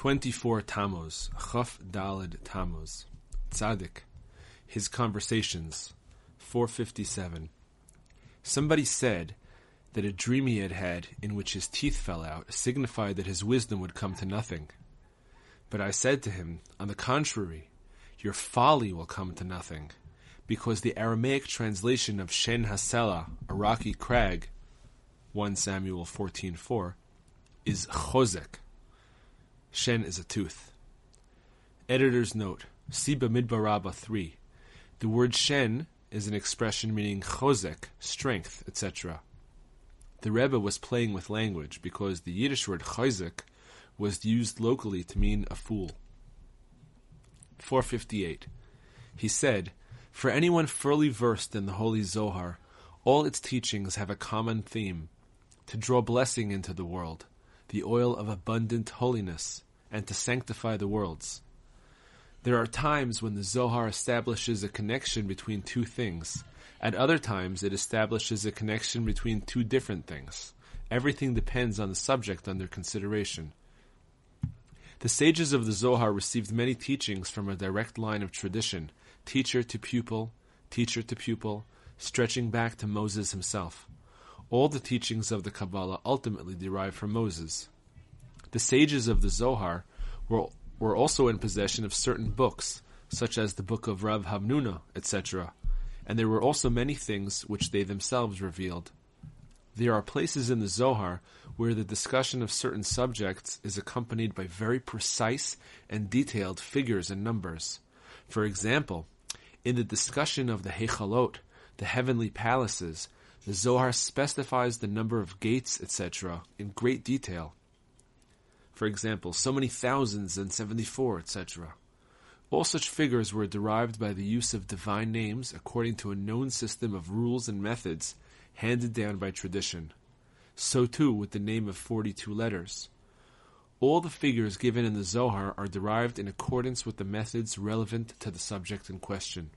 24 Tammuz, Chaf Dalid Tammuz, Tzaddik, His Conversations, 457. Somebody said that a dream he had had in which his teeth fell out signified that his wisdom would come to nothing. But I said to him, on the contrary, your folly will come to nothing, because the Aramaic translation of Shen Hasela, a rocky crag, 1 Samuel 14.4, is chozek. Shen is a tooth. Editor's note, Siba Midbaraba 3. The word Shen is an expression meaning chozek, strength, etc. The Rebbe was playing with language because the Yiddish word chozek was used locally to mean a fool. 458. He said, For anyone fully versed in the Holy Zohar, all its teachings have a common theme to draw blessing into the world, the oil of abundant holiness, and to sanctify the worlds. There are times when the Zohar establishes a connection between two things. At other times, it establishes a connection between two different things. Everything depends on the subject under consideration. The sages of the Zohar received many teachings from a direct line of tradition, teacher to pupil, teacher to pupil, stretching back to Moses himself. All the teachings of the Kabbalah ultimately derive from Moses. The sages of the Zohar were, were also in possession of certain books, such as the book of Rav Hamnuna, etc., and there were also many things which they themselves revealed. There are places in the Zohar where the discussion of certain subjects is accompanied by very precise and detailed figures and numbers. For example, in the discussion of the Hechalot, the heavenly palaces, the Zohar specifies the number of gates, etc., in great detail. For example, so many thousands and seventy-four, etc. All such figures were derived by the use of divine names according to a known system of rules and methods handed down by tradition. So too with the name of 42 letters. All the figures given in the Zohar are derived in accordance with the methods relevant to the subject in question.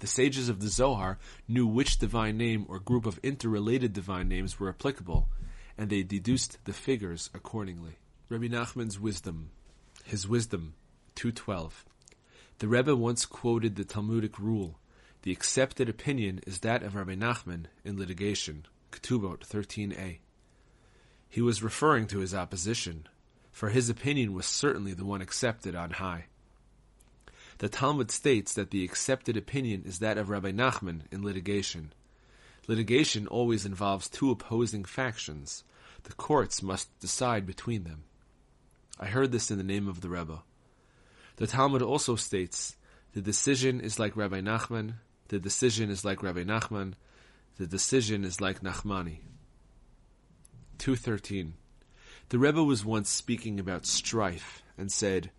The sages of the Zohar knew which divine name or group of interrelated divine names were applicable, and they deduced the figures accordingly. Rabbi Nachman's wisdom, his wisdom, 212. The Rebbe once quoted the Talmudic rule, the accepted opinion is that of Rabbi Nachman in litigation, Ketubot 13a. He was referring to his opposition, for his opinion was certainly the one accepted on high. The Talmud states that the accepted opinion is that of Rabbi Nachman in litigation. Litigation always involves two opposing factions. The courts must decide between them. I heard this in the name of the Rebbe. The Talmud also states the decision is like Rabbi Nachman, the decision is like Rabbi Nachman, the decision is like Nachmani. 213. The Rebbe was once speaking about strife and said,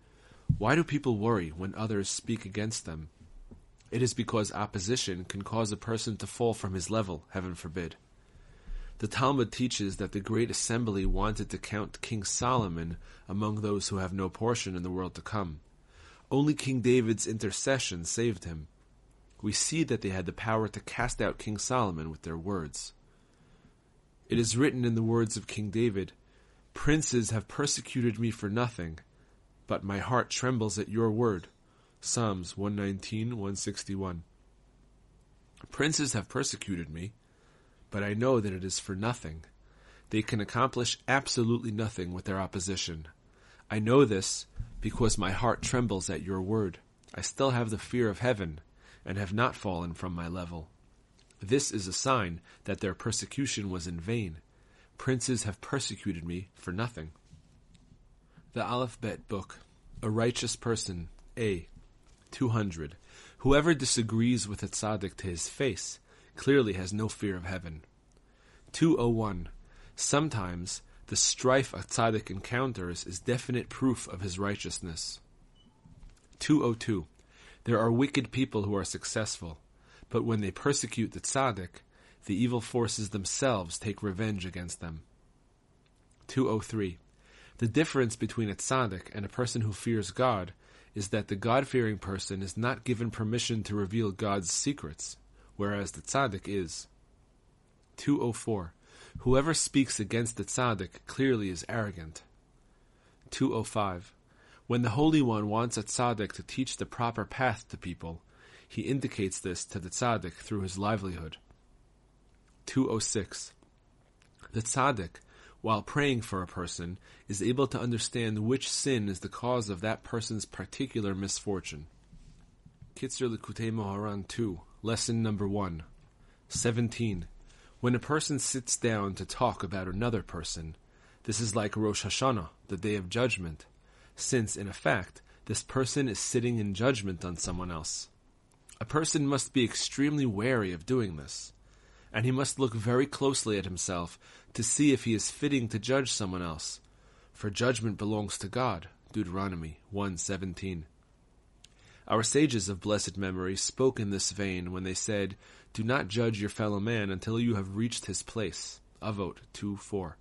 why do people worry when others speak against them? It is because opposition can cause a person to fall from his level, heaven forbid. The Talmud teaches that the great assembly wanted to count King Solomon among those who have no portion in the world to come. Only King David's intercession saved him. We see that they had the power to cast out King Solomon with their words. It is written in the words of King David, Princes have persecuted me for nothing, but my heart trembles at your word. Psalms 119, 161. Princes have persecuted me, but I know that it is for nothing. They can accomplish absolutely nothing with their opposition. I know this because my heart trembles at your word. I still have the fear of heaven and have not fallen from my level. This is a sign that their persecution was in vain. Princes have persecuted me for nothing. The Aleph Bet book, A Righteous Person, A. 200. Whoever disagrees with a tzaddik to his face clearly has no fear of heaven. 201. Sometimes the strife a tzaddik encounters is definite proof of his righteousness. 202. There are wicked people who are successful, but when they persecute the tzaddik, the evil forces themselves take revenge against them. 203. The difference between a tzaddik and a person who fears God is that the God-fearing person is not given permission to reveal God's secrets, whereas the tzaddik is. 204. Whoever speaks against the tzaddik clearly is arrogant. 205. When the Holy One wants a tzaddik to teach the proper path to people, he indicates this to the tzaddik through his livelihood. 206. The tzaddik, while praying for a person, is able to understand which sin is the cause of that person's particular misfortune. Kitzur Likutei Moharan 2, Lesson Number 1. 17. When a person sits down to talk about another person, this is like Rosh Hashanah, the Day of Judgment, since, in effect, this person is sitting in judgment on someone else. A person must be extremely wary of doing this, and he must look very closely at himself to see if he is fitting to judge someone else, for judgment belongs to God. Deuteronomy 1:17. Our sages of blessed memory spoke in this vein when they said, Do not judge your fellow man until you have reached his place. Avot 2:4.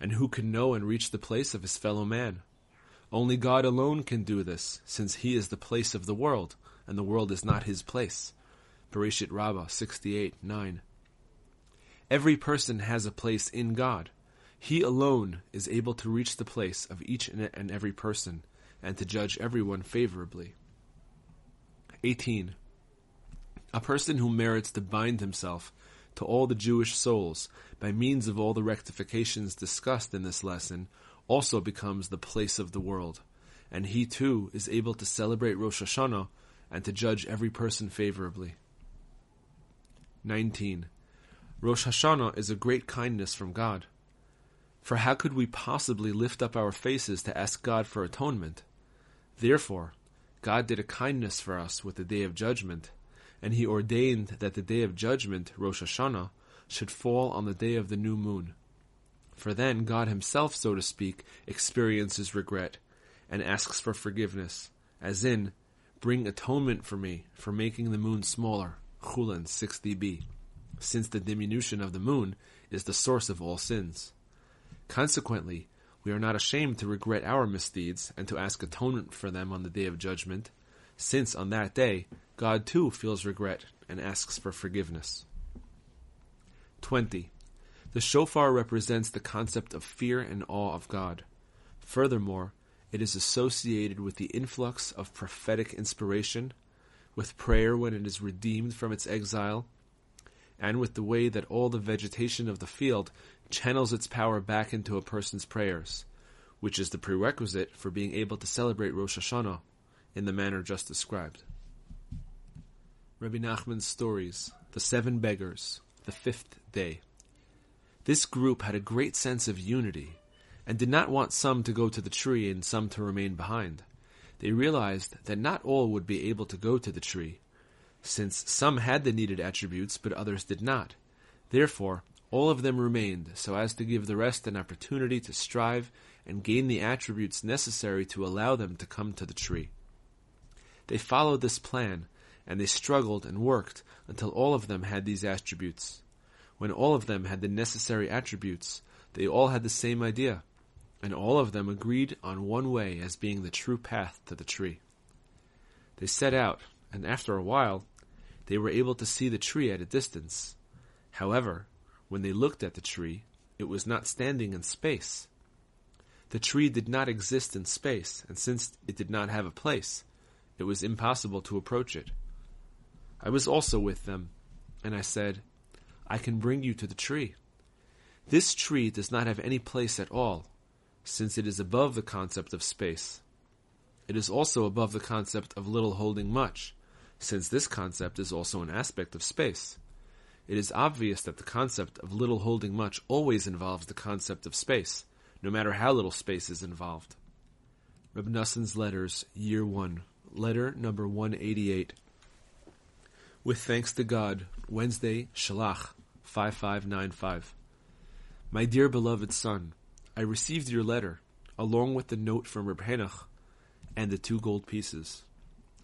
And who can know and reach the place of his fellow man? Only God alone can do this, since he is the place of the world, and the world is not his place. Bereshit Rabbah 68 9. Every person has a place in God. He alone is able to reach the place of each and every person, and to judge everyone favorably. 18. A person who merits to bind himself to all the Jewish souls by means of all the rectifications discussed in this lesson also becomes the place of the world, and he too is able to celebrate Rosh Hashanah and to judge every person favorably. 19. Rosh Hashanah is a great kindness from God. For how could we possibly lift up our faces to ask God for atonement? Therefore, God did a kindness for us with the day of judgment, and he ordained that the day of judgment, Rosh Hashanah, should fall on the day of the new moon. For then God himself, so to speak, experiences regret and asks for forgiveness, as in, bring atonement for me for making the moon smaller, Chulin 6db, since the diminution of the moon is the source of all sins. Consequently, we are not ashamed to regret our misdeeds and to ask atonement for them on the day of judgment, since on that day God too feels regret and asks for forgiveness. 20. The shofar represents the concept of fear and awe of God. Furthermore, it is associated with the influx of prophetic inspiration, with prayer when it is redeemed from its exile, and with the way that all the vegetation of the field channels its power back into a person's prayers, which is the prerequisite for being able to celebrate Rosh Hashanah in the manner just described. Rabbi Nachman's stories, The Seven Beggars, The Fifth Day. This group had a great sense of unity and did not want some to go to the tree and some to remain behind. They realized that not all would be able to go to the tree, since some had the needed attributes but others did not. Therefore, all of them remained, so as to give the rest an opportunity to strive and gain the attributes necessary to allow them to come to the tree. They followed this plan, and they struggled and worked until all of them had these attributes. When all of them had the necessary attributes, they all had the same idea, and all of them agreed on one way as being the true path to the tree. They set out, and after a while, they were able to see the tree at a distance. However, when they looked at the tree, it was not standing in space. The tree did not exist in space, and since it did not have a place, it was impossible to approach it. I was also with them, and I said, I can bring you to the tree. This tree does not have any place at all, since it is above the concept of space. It is also above the concept of little holding much, since this concept is also an aspect of space it is obvious that the concept of little holding much always involves the concept of space, no matter how little space is involved. Reb Noson's Letters, Year 1, Letter number 188. With thanks to God, Wednesday, Shalach, 5595. My dear beloved son, I received your letter, along with the note from Reb Henoch and the two gold pieces.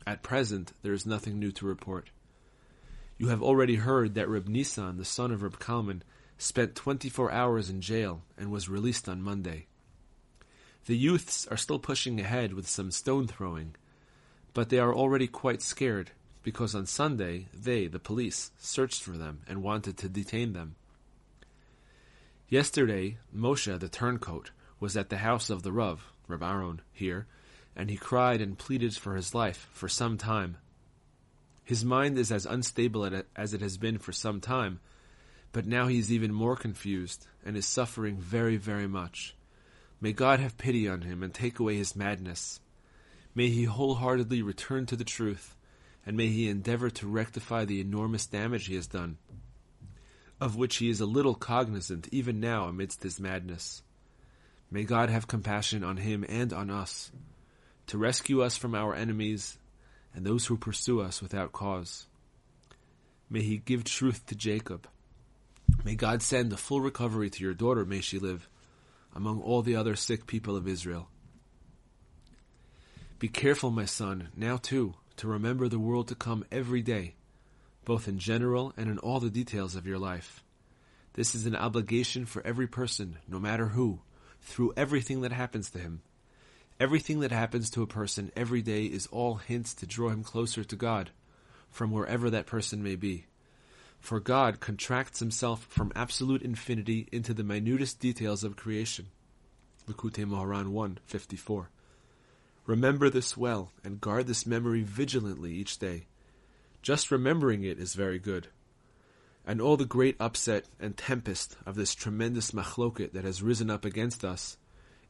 At present, there is nothing new to report. You have already heard that Reb Nisan, the son of Reb Kalman, spent 24 hours in jail and was released on Monday. The youths are still pushing ahead with some stone throwing, but they are already quite scared because on Sunday they, the police, searched for them and wanted to detain them. Yesterday, Moshe, the turncoat, was at the house of the Rav, Reb Aaron, here, and he cried and pleaded for his life for some time. His mind is as unstable as it has been for some time, but now he is even more confused and is suffering very, very much. May God have pity on him and take away his madness. May he wholeheartedly return to the truth, and may he endeavor to rectify the enormous damage he has done, of which he is a little cognizant even now amidst his madness. May God have compassion on him and on us, to rescue us from our enemies and those who pursue us without cause. May he give truth to Jacob. May God send a full recovery to your daughter, may she live, among all the other sick people of Israel. Be careful, my son, now too, to remember the world to come every day, both in general and in all the details of your life. This is an obligation for every person, no matter who, through everything that happens to him. Everything that happens to a person every day is all hints to draw him closer to God, from wherever that person may be. For God contracts himself from absolute infinity into the minutest details of creation. Likutei Moharan 154. Remember this well, and guard this memory vigilantly each day. Just remembering it is very good. And all the great upset and tempest of this tremendous machloket that has risen up against us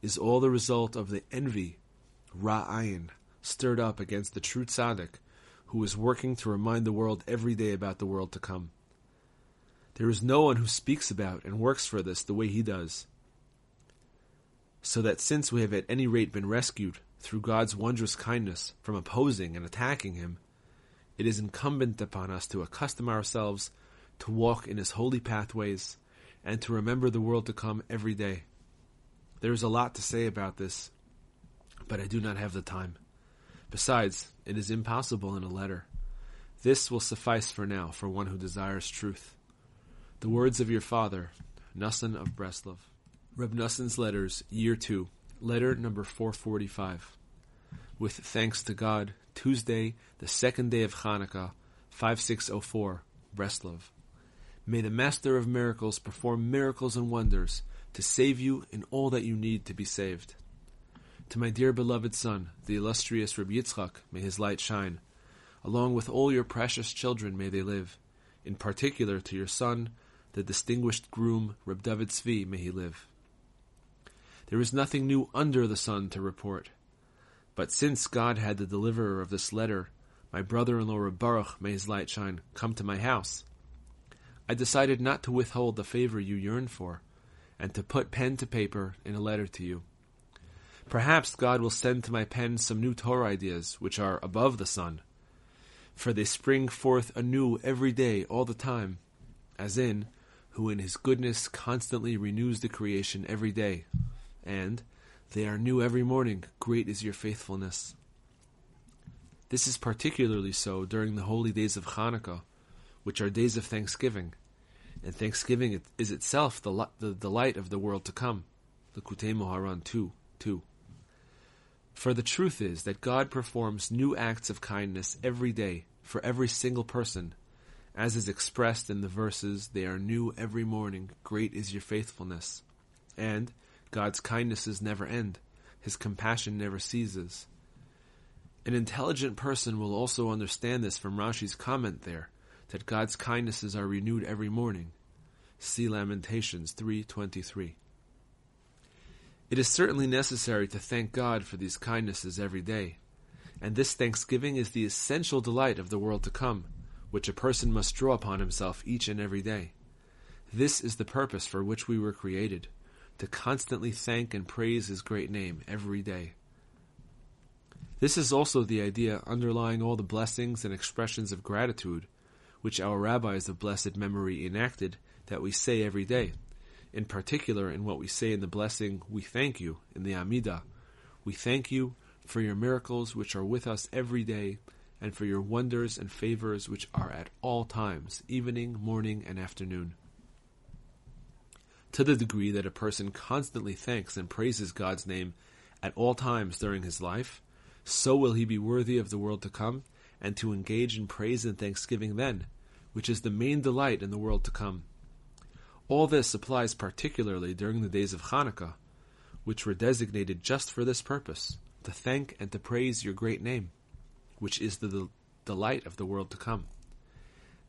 is all the result of the envy, ra'ayin, stirred up against the true tzaddik, who is working to remind the world every day about the world to come. There is no one who speaks about and works for this the way he does. So that since we have at any rate been rescued through God's wondrous kindness from opposing and attacking him, it is incumbent upon us to accustom ourselves to walk in his holy pathways and to remember the world to come every day. There is a lot to say about this, but I do not have the time. Besides, it is impossible in a letter. This will suffice for now for one who desires truth. The words of your father, Nussin of Breslov. Reb Nussin's Letters, Year 2, Letter number 445. With thanks to God, Tuesday, the second day of Hanukkah, 5604, Breslov. May the Master of Miracles perform miracles and wonders to save you in all that you need to be saved. To my dear beloved son, the illustrious Rabbi Yitzchak, may his light shine. Along with all your precious children, may they live. In particular, to your son, the distinguished groom, Reb David Tzvi, may he live. There is nothing new under the sun to report. But since God had the deliverer of this letter, my brother-in-law Reb Baruch, may his light shine, come to my house, I decided not to withhold the favor you yearn for, and to put pen to paper in a letter to you. Perhaps God will send to my pen some new Torah ideas which are above the sun, for they spring forth anew every day, all the time, as in, who in his goodness constantly renews the creation every day, and they are new every morning, great is your faithfulness. This is particularly so during the holy days of Hanukkah, which are days of thanksgiving, and thanksgiving is itself the, the delight of the world to come. Likutei Moharan 2 2. For the truth is that God performs new acts of kindness every day for every single person. As is expressed in the verses, they are new every morning, great is your faithfulness. And God's kindnesses never end, His compassion never ceases. An intelligent person will also understand this from Rashi's comment there, that God's kindnesses are renewed every morning. See Lamentations 3:23. It is certainly necessary to thank God for these kindnesses every day, and this thanksgiving is the essential delight of the world to come, which a person must draw upon himself each and every day. This is the purpose for which we were created, to constantly thank and praise His great name every day. This is also the idea underlying all the blessings and expressions of gratitude which our rabbis of blessed memory enacted that we say every day. In particular, in what we say in the blessing, we thank you, in the Amidah. We thank you for your miracles which are with us every day, and for your wonders and favors which are at all times, evening, morning, and afternoon. To the degree that a person constantly thanks and praises God's name at all times during his life, so will he be worthy of the world to come, and to engage in praise and thanksgiving then, which is the main delight in the world to come. All this applies particularly during the days of Hanukkah, which were designated just for this purpose, to thank and to praise your great name, which is the del- delight of the world to come.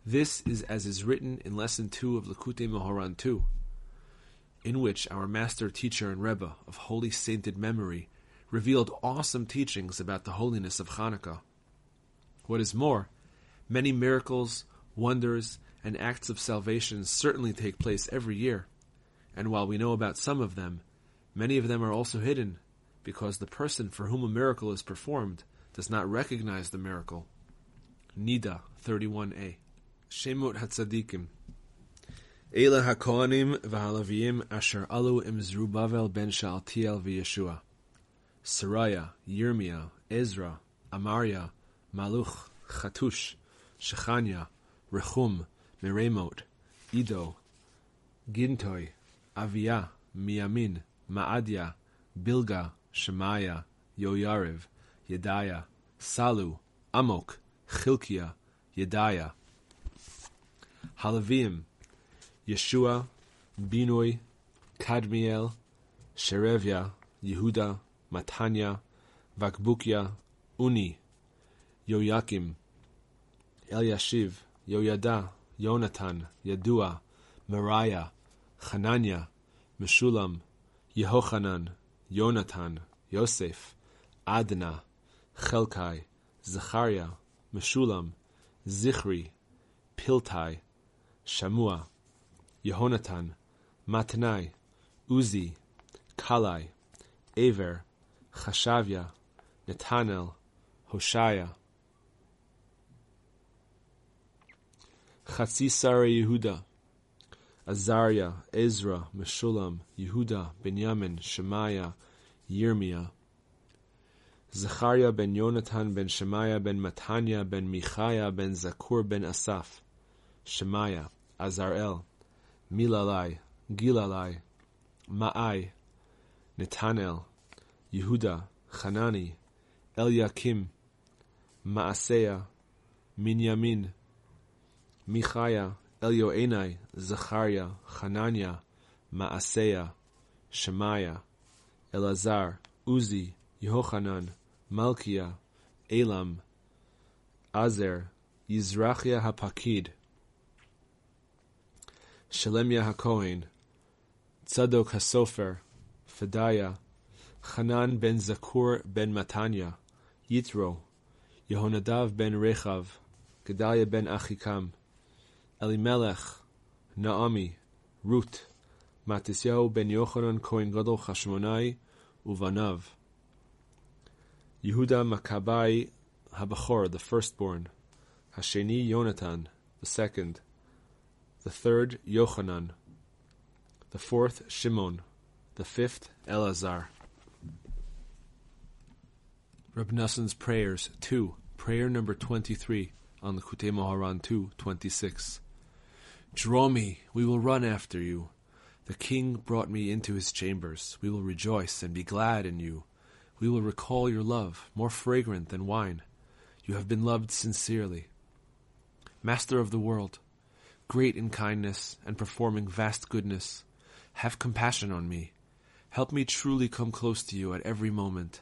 This is as is written in lesson 2 of Likutei Moharan 2, in which our master teacher and Rebbe of holy sainted memory revealed awesome teachings about the holiness of Hanukkah. What is more, many miracles, wonders, and acts of salvation certainly take place every year, and while we know about some of them, many of them are also hidden because the person for whom a miracle is performed does not recognize the miracle. Nida 31a Shemot Hatzadikim. Eila HaKohanim v'Halaviyim asher alu im Zerubbabel ben Shaltiel v'Yeshua. Saraya, Yirmiyah, Ezra, Amaria, מלוך, חתוש, שכניה, רחום, מרימות, עידו, גינטוי, אביה, מימין, מעדיה, בילגה, שמעיה, יוירב, ידיה, סלו, עמוק, חלקיה, ידיה. הלווים, ישוע, בינוי, קדמיאל, שרביה, יהודה, מתניה, בקבוקיה, אוני, Yoyakim, Eliashiv, Yoyada, Yonatan, Yadua, Mariah, Hananya, Meshulam, Yehochanan, Yonatan, Yosef, Adna, Chelkai, Zechariah, Meshulam, Zichri, Piltai, Shamua, Yehonatan, Matnai, Uzi, Kalai, Aver, Chashavia, Netanel, Hoshaya. Chatzisara Yehuda, Azariah, Ezra, Meshulam, Yehuda, Benjamin, Shemaiah, Yirmiyah, Zechariah ben Yonatan ben Shemaiah ben Matanya ben Michaya ben Zakur ben Asaph, Shemaiah, Azarel, Milalai, Gilalai, Ma'ai, Netanel, Yehuda, Hanani, Eliakim, Maaseya, Minyamin, מיכיה, אליוענאי, זכריה, חנניה, מעשיה, שמעיה, אלעזר, עוזי, יהוחנן, מלכיה, אלם, עזר, יזרחיה הפקיד, שלמיה הכהן, צדוק הסופר, פדיה, חנן בן זכור בן מתניה, יתרו, יהונדב בן רחב, גדליה בן אחיקם, Elimelech, Naomi, Ruth, Matisyahu ben Yochanan Kohen Gadol Chashmonai, Uvanav, Yehuda Makabai Habachor, the firstborn, Hasheni Yonatan, the second, the third Yochanan, the fourth Shimon, the fifth Elazar. Reb Nassan's prayers, 2, prayer number 23 on Likutei Moharan 2, 26. Draw me, we will run after you. The king brought me into his chambers. We will rejoice and be glad in you. We will recall your love, more fragrant than wine. You have been loved sincerely. Master of the world, great in kindness and performing vast goodness, have compassion on me. Help me truly come close to you at every moment.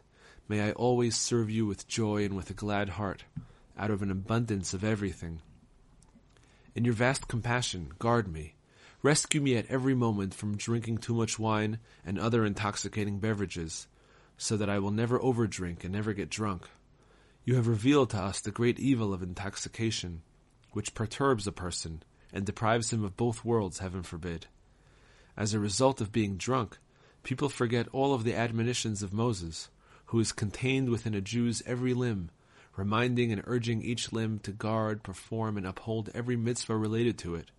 May I always serve you with joy and with a glad heart, out of an abundance of everything. In your vast compassion, guard me. Rescue me at every moment from drinking too much wine and other intoxicating beverages, so that I will never overdrink and never get drunk. You have revealed to us the great evil of intoxication, which perturbs a person and deprives him of both worlds, heaven forbid. As a result of being drunk, people forget all of the admonitions of Moses, who is contained within a Jew's every limb, reminding and urging each limb to guard, perform, and uphold every mitzvah related to it.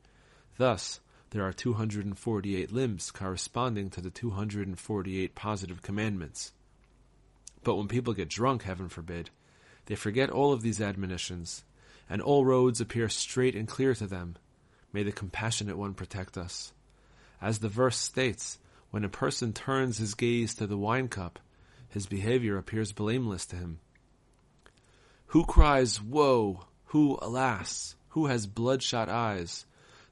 Thus, there are 248 limbs corresponding to the 248 positive commandments. But when people get drunk, heaven forbid, they forget all of these admonitions, and all roads appear straight and clear to them. May the compassionate one protect us. As the verse states, when a person turns his gaze to the wine cup, his behavior appears blameless to him. Who cries, Woe! Who, alas! Who has bloodshot eyes?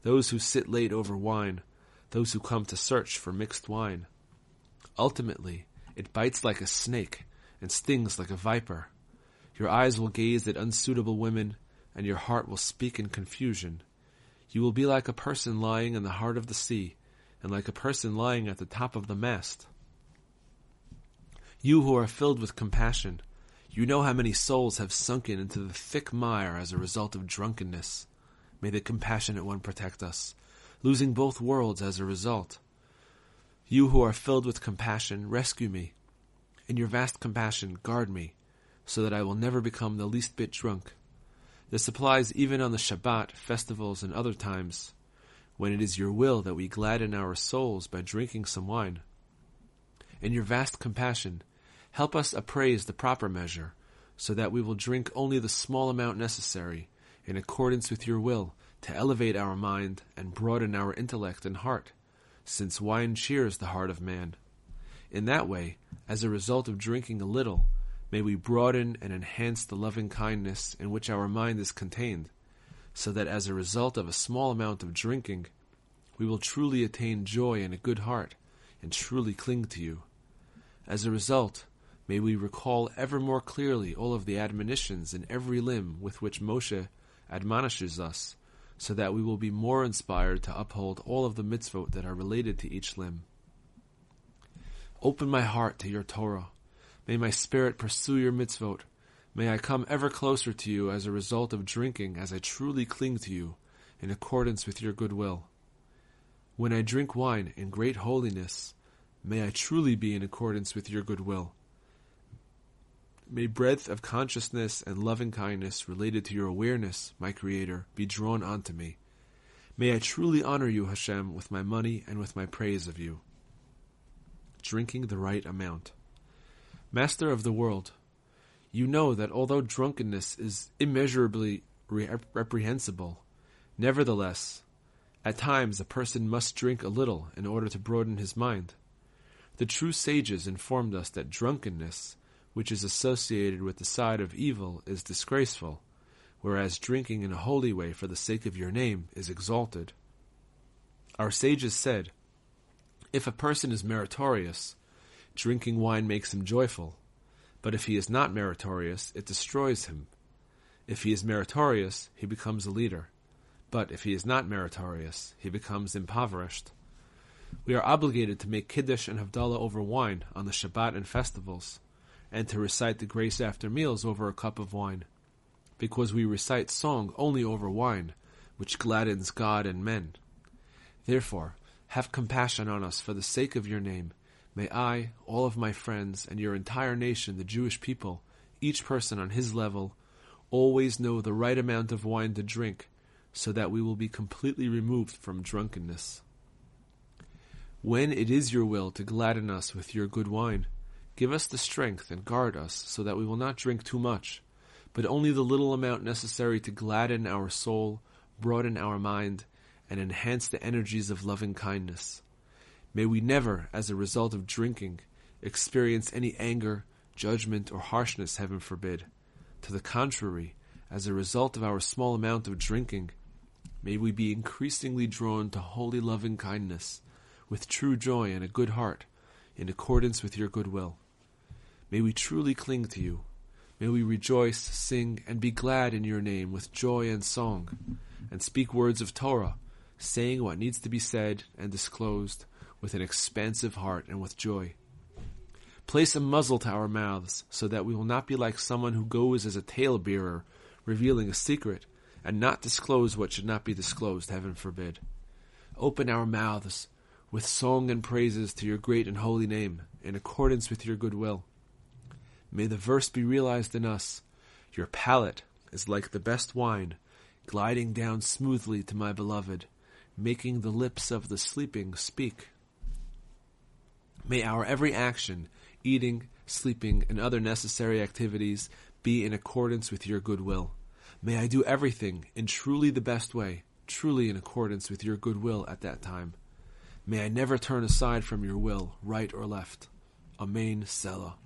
Those who sit late over wine, those who come to search for mixed wine. Ultimately, it bites like a snake and stings like a viper. Your eyes will gaze at unsuitable women, and your heart will speak in confusion. You will be like a person lying in the heart of the sea, and like a person lying at the top of the mast. You who are filled with compassion, you know how many souls have sunken into the thick mire as a result of drunkenness. May the compassionate one protect us, losing both worlds as a result. You who are filled with compassion, rescue me. In your vast compassion, guard me, so that I will never become the least bit drunk. This applies even on the Shabbat, festivals, and other times, when it is your will that we gladden our souls by drinking some wine. In your vast compassion, help us appraise the proper measure, so that we will drink only the small amount necessary, in accordance with your will, to elevate our mind and broaden our intellect and heart, since wine cheers the heart of man. In that way, as a result of drinking a little, May we broaden and enhance the loving kindness in which our mind is contained, so that as a result of a small amount of drinking, we will truly attain joy and a good heart, and truly cling to you. As a result, may we recall ever more clearly all of the admonitions in every limb with which Moshe admonishes us, so that we will be more inspired to uphold all of the mitzvot that are related to each limb. Open my heart to your Torah May my spirit pursue your mitzvot. May I come ever closer to you as a result of drinking as I truly cling to you in accordance with your good will. When I drink wine in great holiness, may I truly be in accordance with your good will. May breadth of consciousness and loving kindness related to your awareness, my Creator, be drawn onto me. May I truly honor you, Hashem, with my money and with my praise of you. Drinking the right amount. Master of the world, you know that although drunkenness is immeasurably reprehensible, nevertheless, at times a person must drink a little in order to broaden his mind. The true sages informed us that drunkenness, which is associated with the side of evil, is disgraceful, whereas drinking in a holy way for the sake of your name is exalted. Our sages said, If a person is meritorious, Drinking wine makes him joyful, but if he is not meritorious, it destroys him. If he is meritorious, he becomes a leader, but if he is not meritorious, he becomes impoverished. We are obligated to make Kiddush and Havdalah over wine on the Shabbat and festivals, and to recite the grace after meals over a cup of wine, because we recite song only over wine, which gladdens God and men. Therefore, have compassion on us for the sake of your name, May I, all of my friends, and your entire nation, the Jewish people, each person on his level, always know the right amount of wine to drink, so that we will be completely removed from drunkenness. When it is your will to gladden us with your good wine, give us the strength and guard us so that we will not drink too much, but only the little amount necessary to gladden our soul, broaden our mind, and enhance the energies of loving kindness. May we never, as a result of drinking, experience any anger, judgment, or harshness, heaven forbid. To the contrary, as a result of our small amount of drinking, may we be increasingly drawn to holy loving kindness, with true joy and a good heart, in accordance with your good will. May we truly cling to you. May we rejoice, sing, and be glad in your name with joy and song, and speak words of Torah, saying what needs to be said and disclosed, with an expansive heart and with joy. Place a muzzle to our mouths, so that we will not be like someone who goes as a tale-bearer, revealing a secret, and not disclose what should not be disclosed, heaven forbid. Open our mouths with song and praises to your great and holy name, in accordance with your good will. May the verse be realized in us. Your palate is like the best wine, gliding down smoothly to my beloved, making the lips of the sleeping speak. May our every action, eating, sleeping, and other necessary activities be in accordance with your good will. May I do everything in truly the best way, truly in accordance with your good will at that time. May I never turn aside from your will, right or left. Amen, Selah.